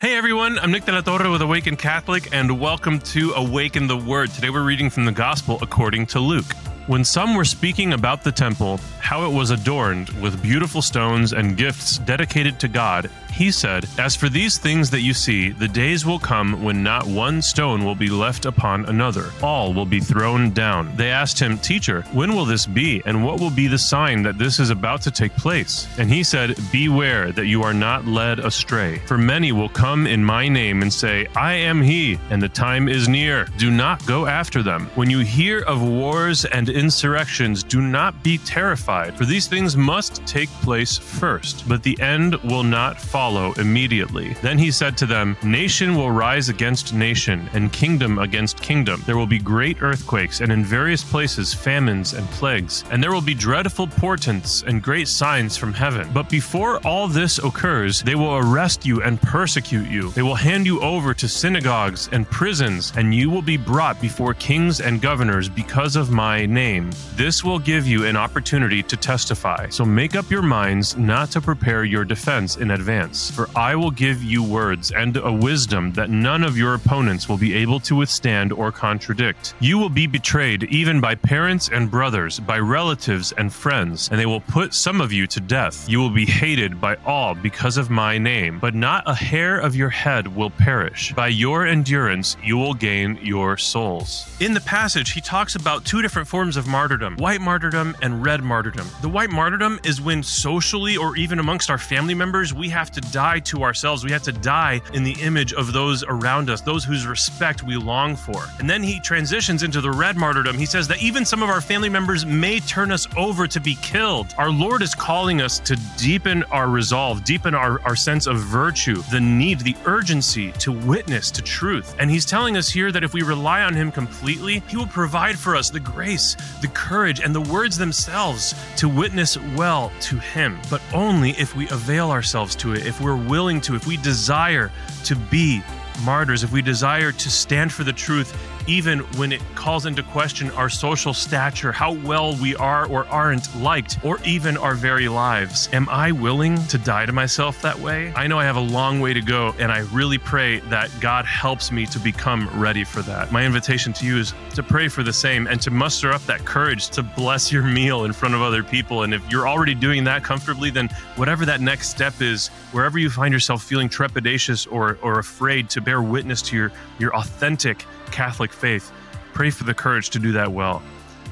Hey everyone, I'm Nick De La Torre with Awaken Catholic, and welcome to Awaken the Word. Today we're reading from the Gospel according to Luke. When some were speaking about the temple, how it was adorned with beautiful stones and gifts dedicated to God, he said, As for these things that you see, the days will come when not one stone will be left upon another. All will be thrown down. They asked him, Teacher, when will this be, and what will be the sign that this is about to take place? And he said, Beware that you are not led astray. For many will come in my name and say, I am he, and the time is near. Do not go after them. When you hear of wars and insurrections, do not be terrified, for these things must take place first, but the end will not follow immediately. Then he said to them, Nation will rise against nation, and kingdom against kingdom. There will be great earthquakes, and in various places famines and plagues, and there will be dreadful portents and great signs from heaven. But before all this occurs, they will arrest you and persecute you. They will hand you over to synagogues and prisons, and you will be brought before kings and governors because of my name name. This will give you an opportunity to testify. So make up your minds not to prepare your defense in advance. For I will give you words and a wisdom that none of your opponents will be able to withstand or contradict. You will be betrayed even by parents and brothers, by relatives and friends, and they will put some of you to death. You will be hated by all because of my name, but not a hair of your head will perish. By your endurance, you will gain your souls. In the passage, he talks about two different forms of martyrdom white martyrdom and red martyrdom. The white martyrdom is when socially or even amongst our family members, we have to die to ourselves. We have to die in the image of those around us, those whose respect we long for. And then he transitions into the red martyrdom. He says that even some of our family members may turn us over to be killed. Our Lord is calling us to deepen our resolve, deepen our, our sense of virtue, the need, the urgency to witness to truth. And he's telling us here that if we rely on him completely, he will provide for us the grace, the courage, and the words themselves to witness well to Him, but only if we avail ourselves to it, if we're willing to, if we desire to be martyrs, if we desire to stand for the truth even when it calls into question our social stature, how well we are or aren't liked, or even our very lives. Am I willing to die to myself that way? I know I have a long way to go, and I really pray that God helps me to become ready for that. My invitation to you is to pray for the same and to muster up that courage to bless your meal in front of other people. And if you're already doing that comfortably, then whatever that next step is, wherever you find yourself feeling trepidatious or, or afraid to bear witness to your, your authentic Catholic faith, pray for the courage to do that well.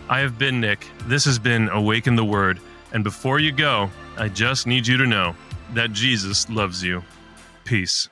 I have been Nick. This has been Awaken the Word. And before you go, I just need you to know that Jesus loves you. Peace.